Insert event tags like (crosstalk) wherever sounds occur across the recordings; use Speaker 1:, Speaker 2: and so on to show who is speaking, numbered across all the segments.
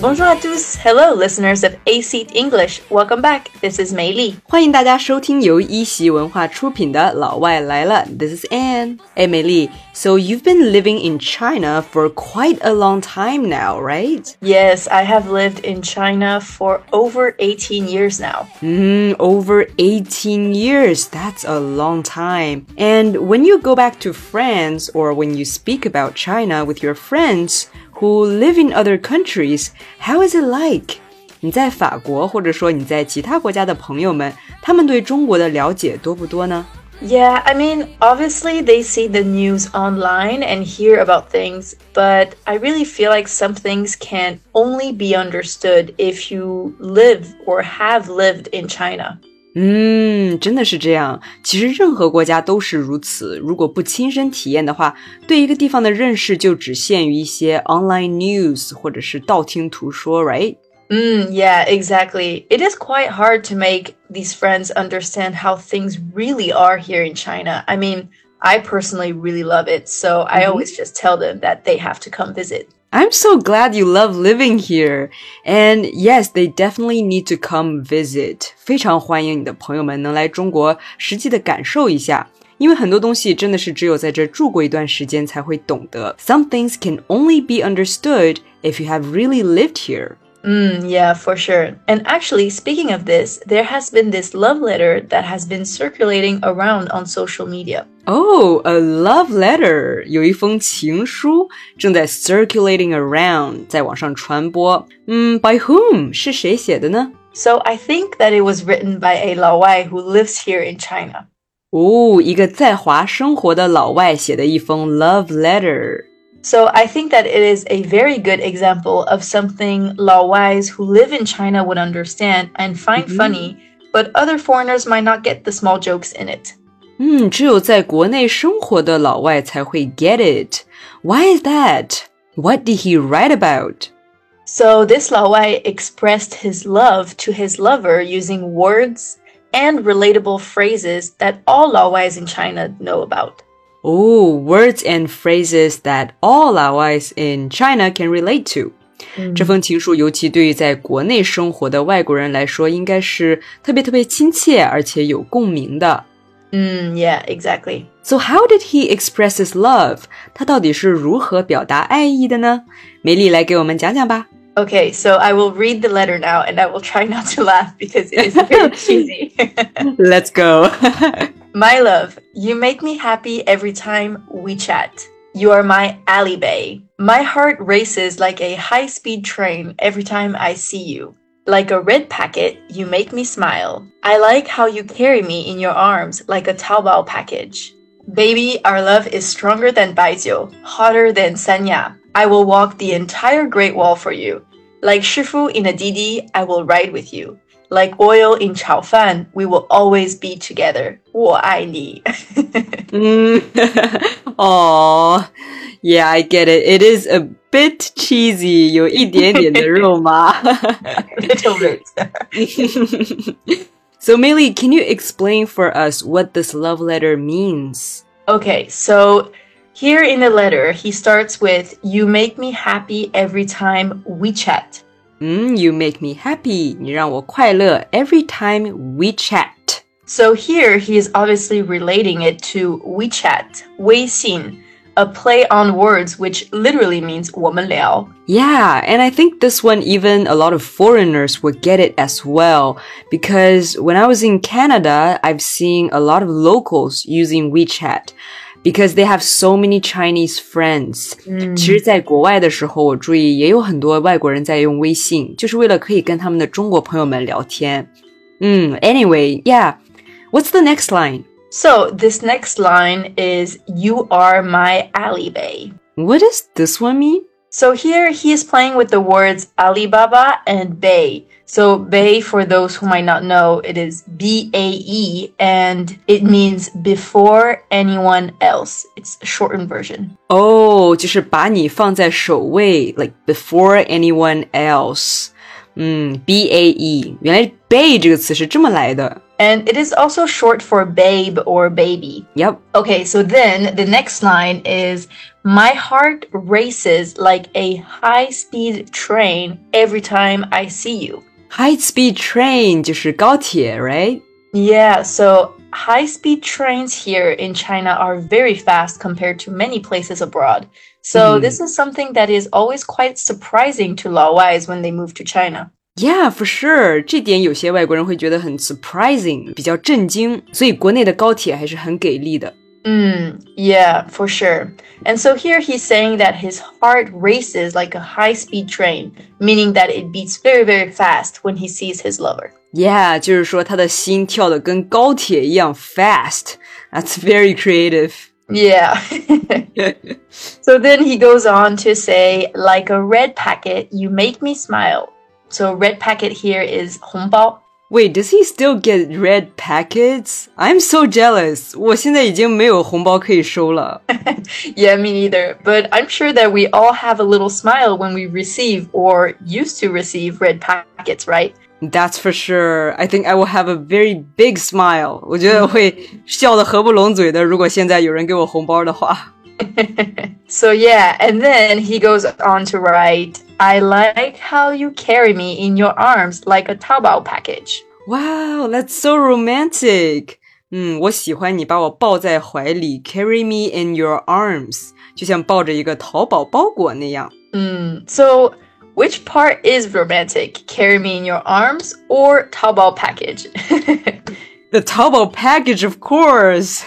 Speaker 1: Bonjour à tous. Hello, listeners of A Seat English. Welcome back. This is Mei Li.
Speaker 2: 欢迎大家收听由一席文化出品的《老外来了》。This is Anne. 哎，美丽，So you've been living in China for quite a long time now, right?
Speaker 1: Yes, I have lived in China for over 18 years now.
Speaker 2: Mm, over 18 years. That's a long time. And when you go back to France or when you speak about China with your friends, who live in other countries, how is it like? 你在法国，或者说你在其他国家的朋友们，他们对中国的了解多不多呢？
Speaker 1: Yeah, I mean, obviously they see the news online and hear about things, but I really feel like some things can only be understood if you live or have lived in China.
Speaker 2: 嗯，真的是这样。其实任何国家都是如此。如果不亲身体验的话，对一个地方的认识就只限于一些 online news 或者是道听途说，right？
Speaker 1: 嗯，Yeah, exactly. It is quite hard to make these friends understand how things really are here in China. I mean, I personally really love it, so I mm-hmm. always just tell them that they have to come visit.
Speaker 2: I'm so glad you love living here. And yes, they definitely need to come visit. 非常欢迎你的朋友们能来中国实际的感受一下。因为很多东西真的是只有在这住过一段时间才会懂得。Some things can only be understood if you have really lived here.
Speaker 1: Mm, yeah, for sure. And actually, speaking of this, there has been this love letter that has been circulating around on social media.
Speaker 2: Oh, a love letter，有一封情书正在 circulating around，在网上传播。嗯，by whom？是谁写的呢？
Speaker 1: So I think that it was written by a 老外 who lives here in China.
Speaker 2: 哦，一个在华生活的老外写的一封 love letter。
Speaker 1: so I think that it is a very good example of something Laowais who live in China would understand and find mm -hmm. funny, but other foreigners might not get the small jokes in it.
Speaker 2: Hmm, 嗯，只有在国内生活的老外才会 get it. Why is that? What did he write about?
Speaker 1: So this Laowai expressed his love to his lover using words and relatable phrases that all Laowais in China know about.
Speaker 2: Oh, words and phrases that all Laowais in China can relate to. Mm. 这封情书尤其对于在国内生活的外国人来说，应该是特别特别亲切而且有共鸣的。
Speaker 1: 嗯，Yeah, exactly.
Speaker 2: So how did he express his love? 他到底是如何表达爱意的呢？美丽来给我们讲讲吧。
Speaker 1: Okay, so I will read the letter now, and I will try not to laugh because it is very (laughs) cheesy. (laughs)
Speaker 2: Let's go. (laughs)
Speaker 1: My love, you make me happy every time we chat. You are my Alibae. My heart races like a high speed train every time I see you. Like a red packet, you make me smile. I like how you carry me in your arms like a Taobao package. Baby, our love is stronger than Baijiu, hotter than Sanya. I will walk the entire Great Wall for you. Like Shifu in a Didi, I will ride with you Like oil in 炒饭, we will always be together. 我爱你. (laughs)
Speaker 2: mm. (laughs) Aww. Yeah, I get it. It is a bit cheesy. 有一点点的肉麻. (laughs)
Speaker 1: Little bit.
Speaker 2: so, Millie, can you explain for us what this love letter means?
Speaker 1: Okay, so here in the letter, he starts with, You make me happy every time we chat.
Speaker 2: Mm, you make me happy. 你让我快乐 every time we chat.
Speaker 1: So here he is obviously relating it to WeChat, 微信, a play on words which literally means 我们聊.
Speaker 2: Yeah, and I think this one even a lot of foreigners would get it as well because when I was in Canada, I've seen a lot of locals using WeChat because they have so many Chinese friends. 嗯，其实，在国外的时候，我注意也有很多外国人在用微信，就是为了可以跟他们的中国朋友们聊天。嗯，Anyway, mm. yeah. What's the next line?
Speaker 1: So this next line is "You are my Alibae."
Speaker 2: What does this one mean?
Speaker 1: So here he is playing with the words Alibaba and Bae. So Bae, for those who might not know, it is B-A-E and it means before anyone else. It's a shortened version.
Speaker 2: Oh, 就是把你放在首位, like before anyone else. 嗯，B A E，原来 bae 这个词是这么来的。
Speaker 1: And it is also short for babe or baby.
Speaker 2: Yep.
Speaker 1: Okay, so then the next line is My heart races like a high speed train every time I see you.
Speaker 2: High speed train 就是高铁，right?
Speaker 1: Yeah, so high speed trains here in China are very fast compared to many places abroad. So
Speaker 2: Mhm.
Speaker 1: this is something that is always quite surprising to Laowais when they move to China.
Speaker 2: Yeah, for sure. 这点有些外国人会觉得很 surprising，比较震惊。所以国内的高铁还是很给力的。
Speaker 1: Mm, yeah, for sure. And so here he's saying that his heart races like a high speed train, meaning that it beats very, very fast when he sees his lover.
Speaker 2: Yeah，就是说他的心跳的跟高铁一样 fast. That's very creative.
Speaker 1: Yeah. (laughs) (laughs) so then he goes on to say, like a red packet, you make me smile. So red packet here is 红包.
Speaker 2: Wait, does he still get red packets? I'm so jealous. 我现在已经没有红包可以收了。 (laughs)
Speaker 1: Yeah, me neither. But I'm sure that we all have a little smile when we receive or used to receive red packets, right?
Speaker 2: That's for sure. I think I will have a very big smile. 我觉得会笑得合不拢嘴的。如果现在有人给我红包的话。
Speaker 1: So yeah, and then he goes on to write, I like how you carry me in your arms like a Taobao package.
Speaker 2: Wow, that's so romantic. 嗯，我喜欢你把我抱在怀里，carry me in your arms，就像抱着一个淘宝包裹那样。
Speaker 1: Mm, so which part is romantic? Carry me in your arms or Taobao package? (laughs)
Speaker 2: The 淘宝 package, of course.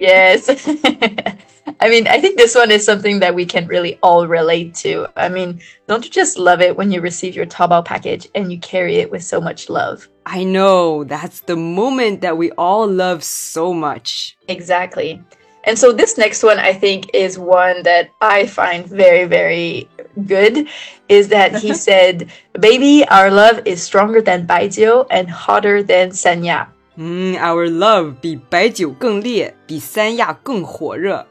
Speaker 1: yes. (laughs) I mean, I think this one is something that we can really all relate to. I mean, don't you just love it when you receive your Taobao package and you carry it with so much love?
Speaker 2: I know that's the moment that we all love so much.
Speaker 1: Exactly. And so this next one I think is one that I find very very good is that he (laughs) said, "Baby, our love is stronger than Baijiu and hotter than Sanya."
Speaker 2: 嗯，Our love 比白酒更烈，比三亚更火热。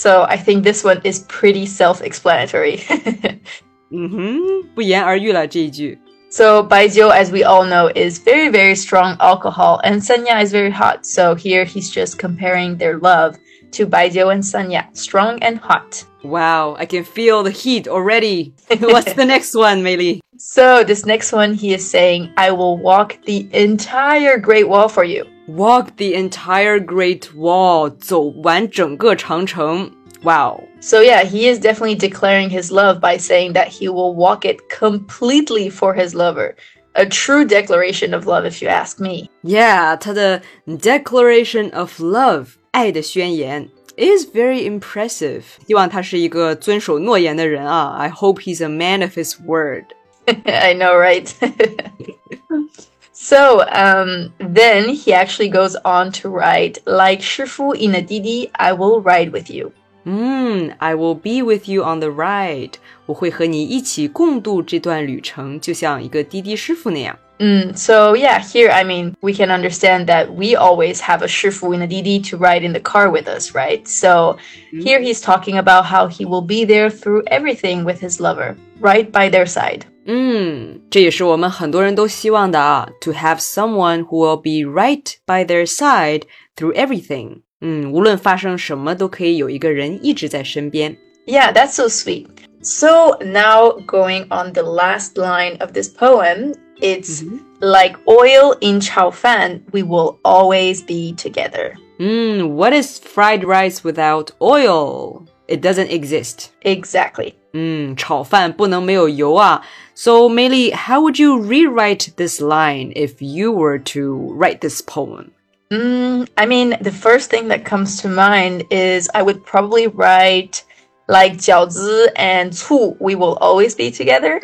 Speaker 1: So I think this one is pretty self-explanatory. (laughs)
Speaker 2: 嗯哼，不言而喻了这一句。
Speaker 1: so Baijiu, as we all know, is very very strong alcohol, and Sanya is very hot. So here he's just comparing their love to Baijiu and Sanya, strong and hot.
Speaker 2: Wow, I can feel the heat already. (laughs) What's the next one, Meili?
Speaker 1: So this next one, he is saying, "I will walk the entire Great Wall for you."
Speaker 2: Walk the entire Great Wall，走完整个长城。Wow.
Speaker 1: So yeah, he is definitely declaring his love by saying that he will walk it completely for his lover. A true declaration of love, if you ask me.
Speaker 2: Yeah，他的 Declaration of Love 爱的宣言 is very impressive。希望他是一个遵守诺言的人啊。I hope he's a man of his word. (laughs)
Speaker 1: I know, right? (laughs) so um, then he actually goes on to write, like Shifu in a Didi, I will ride with you.
Speaker 2: 嗯，I will be with you on the ride。我会和你一起共度这段旅程，就像一个滴滴师傅那样。
Speaker 1: Mm, so yeah, here I mean we can understand that we always have a shifu in a Didi to ride in the car with us, right? So here he's talking about how he will be there through everything with his lover, right by their side.
Speaker 2: 嗯，这也是我们很多人都希望的啊，to have someone who will be right by their side through everything。嗯，无论发生什么，都可以有一个人一直在身边。
Speaker 1: Yeah, that's so sweet. So now going on the last line of this poem, it's like oil in chao fan, we will always be together.
Speaker 2: 嗯，What is fried rice without oil? It doesn't exist.
Speaker 1: Exactly.
Speaker 2: 嗯，炒饭不能没有油啊。So, Meili, how would you rewrite this line if you were to write this poem?
Speaker 1: Mm, I mean, the first thing that comes to mind is I would probably write like 饺子 and 醋, we will always be together.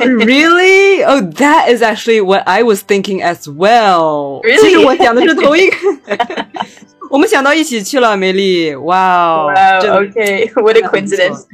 Speaker 2: really? Oh, that is actually what I was thinking as well.
Speaker 1: Really? (laughs)
Speaker 2: 其实我想的是同一个。我们想到一起去了，梅丽。哇、
Speaker 1: wow, (laughs)
Speaker 2: 真的
Speaker 1: okay. What a coincidence.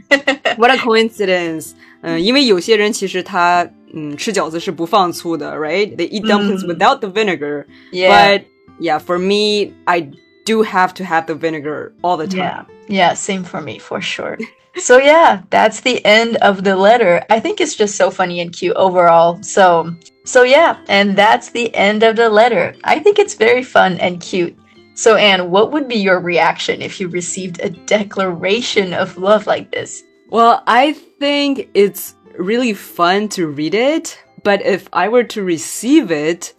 Speaker 2: What a coincidence！嗯，因为有些人其实他嗯吃饺子是不放醋的，right? They eat dumplings without the vinegar.
Speaker 1: Yeah.
Speaker 2: But yeah, for me, I do have to have the vinegar all the time.
Speaker 1: Yeah. Yeah, same for me for sure. so yeah, that's the end of the letter. I think it's just so funny and cute overall. So So yeah, and that's the end of the letter. I think it's very fun and cute. So Anne, what would be your reaction if you received a declaration of love like this?
Speaker 2: Well, I think it's really fun to read it, but if I were to receive it,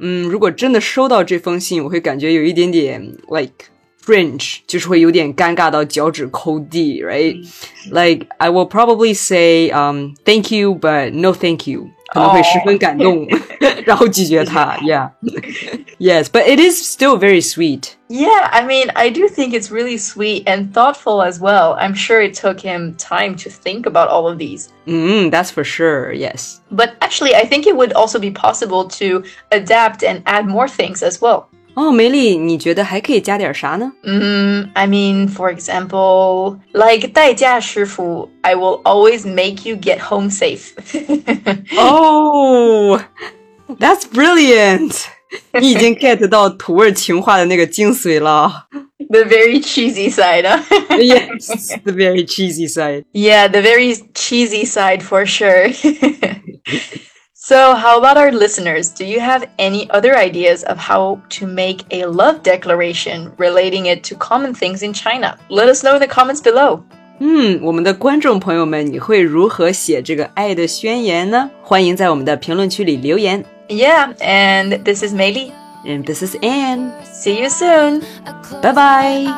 Speaker 2: 嗯，如果真的收到这封信，我会感觉有一点点 like cringe，就是会有点尴尬到脚趾抠地，right? Like I will probably say um thank you, but no thank you. 可能会十分感动，(laughs) 然后拒绝他。Yeah, (laughs) yes, but it is still very sweet.
Speaker 1: Yeah, I mean, I do think it's really sweet and thoughtful as well. I'm sure it took him time to think about all of these.
Speaker 2: Mm, that's for sure, yes.
Speaker 1: But actually, I think it would also be possible to adapt and add more things as well.
Speaker 2: 哦，梅丽，你觉得还可以加点啥呢？
Speaker 1: 嗯，I mean, for example, like 代驾师傅，I will always make you get home safe. (laughs)
Speaker 2: oh, that's brilliant. (laughs) 你已经 get 到土味情话的那个精髓了。
Speaker 1: The very cheesy side, huh?
Speaker 2: yes, the very cheesy side.
Speaker 1: Yeah, the very cheesy side for sure. (laughs) So, how about our listeners? Do you have any other ideas of how to make a love declaration relating it to common things in China? Let us know in the comments below.
Speaker 2: 嗯，我们的观众朋友们，你会如何写这个爱的宣言呢？欢迎在我们的评论区里留言。
Speaker 1: Yeah, and this is Meili.
Speaker 2: And this is Anne.
Speaker 1: See you soon.
Speaker 2: Bye bye.